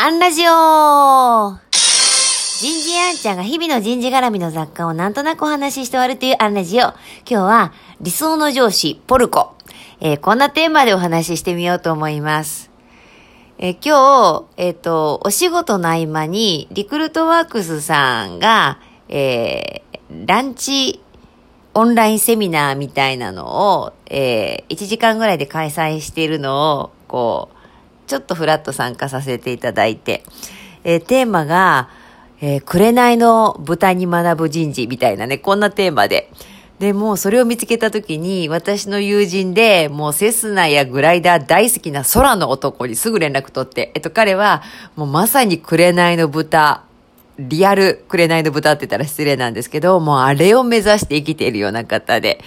アンラジオ人事アンちゃんが日々の人事絡みの雑貨をなんとなくお話しして終わるというアンラジオ。今日は理想の上司、ポルコ。えーこんなテーマでお話ししてみようと思います。えー今日、えっ、と、お仕事の合間に、リクルートワークスさんが、えランチオンラインセミナーみたいなのを、えー1時間ぐらいで開催しているのを、こう、ちょっとフラッと参加させていただいて、えーテーマが、えー紅の豚に学ぶ人事みたいなね、こんなテーマで。で、もうそれを見つけたときに、私の友人で、もうセスナやグライダー大好きな空の男にすぐ連絡取って、えっと、彼は、もうまさに紅の豚、リアル紅の豚って言ったら失礼なんですけど、もうあれを目指して生きているような方で。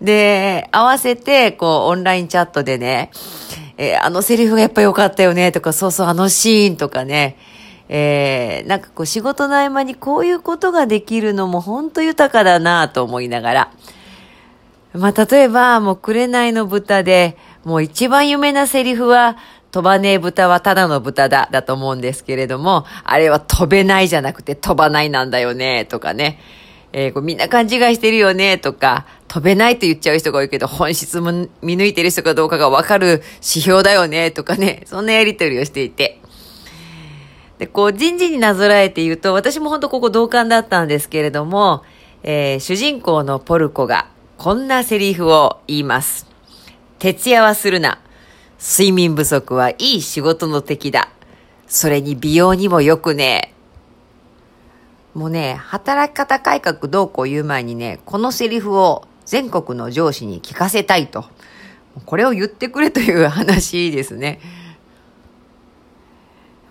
で、合わせて、こう、オンラインチャットでね、えーあのセリフがやっぱ良かったよね、とか、そうそう、あのシーンとかね、えーなんかこう、仕事の合間にこういうことができるのも本当豊かだなと思いながら。まあ、例えば、もう、紅の豚で、もう一番有名なセリフは、飛ばねえ豚はただの豚だ、だと思うんですけれども、あれは飛べないじゃなくて飛ばないなんだよね、とかね。えーこうみんな勘違いしてるよね、とか、飛べないと言っちゃう人が多いけど、本質も見抜いてる人かどうかがわかる指標だよね、とかね、そんなやりとりをしていて。で、こう、人事になぞらえて言うと、私も本当ここ同感だったんですけれども、えー主人公のポルコが、こんなセリフを言います。徹夜はするな。睡眠不足はいい仕事の敵だ。それに美容にも良くねえ。もうね、働き方改革どうこう言う前にね、このセリフを全国の上司に聞かせたいと。これを言ってくれという話ですね。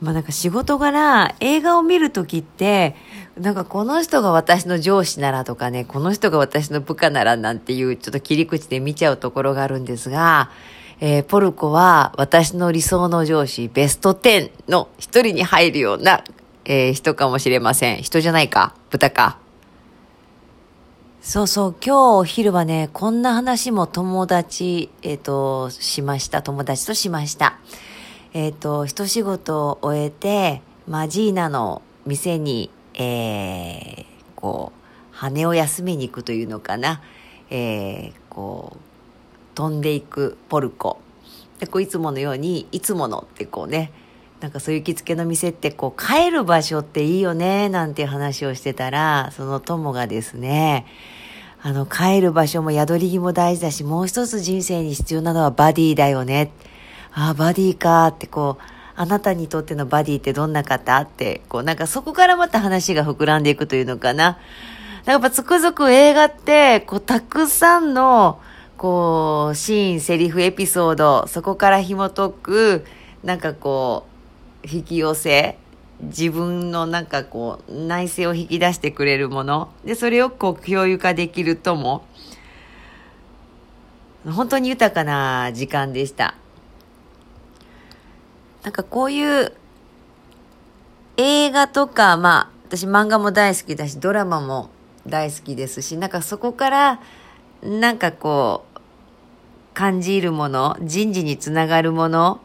まあなんか仕事柄、映画を見るときって、なんかこの人が私の上司ならとかね、この人が私の部下ならなんていうちょっと切り口で見ちゃうところがあるんですが、えーポルコは私の理想の上司ベスト10の一人に入るような、えー人かもしれません。人じゃないか豚か。そうそう、今日お昼はね、こんな話も友達、えっ、と、しました。友達としました。えっ、と、一仕事を終えて、まあ、ジーナの店に、えー、こう、羽を休めに行くというのかな。えー、こう、飛んでいくポルコ。で、こう、いつものように、いつものってこうね、なんかそういう行きつけの店ってこう帰る場所っていいよねなんて話をしてたらその友がですねあの帰る場所も宿り着も大事だしもう一つ人生に必要なのはバディだよね。ああバディかってこうあなたにとってのバディってどんな方？ってこうなんかそこからまた話が膨らんでいくというのかな。やっぱつくづく映画ってこうたくさんのこうシーンセリフエピソードそこから紐解くなんかこう引き寄せ自分のなんかこう内省を引き出してくれるもの。でそれをこう共有化できるとも本当に豊かな時間でした。なんかこういう映画とかまあ私漫画も大好きだしドラマも大好きですしなんかそこからなんかこう感じるもの人事につながるもの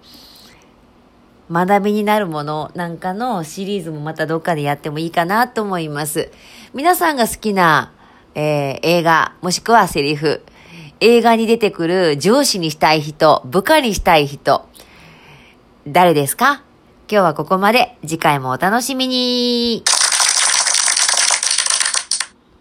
学びになるものなんかのシリーズもまたどっかでやってもいいかなと思います。皆さんが好きな、えー映画、もしくはセリフ、映画に出てくる上司にしたい人、部下にしたい人、誰ですか？今日はここまで。次回もお楽しみに。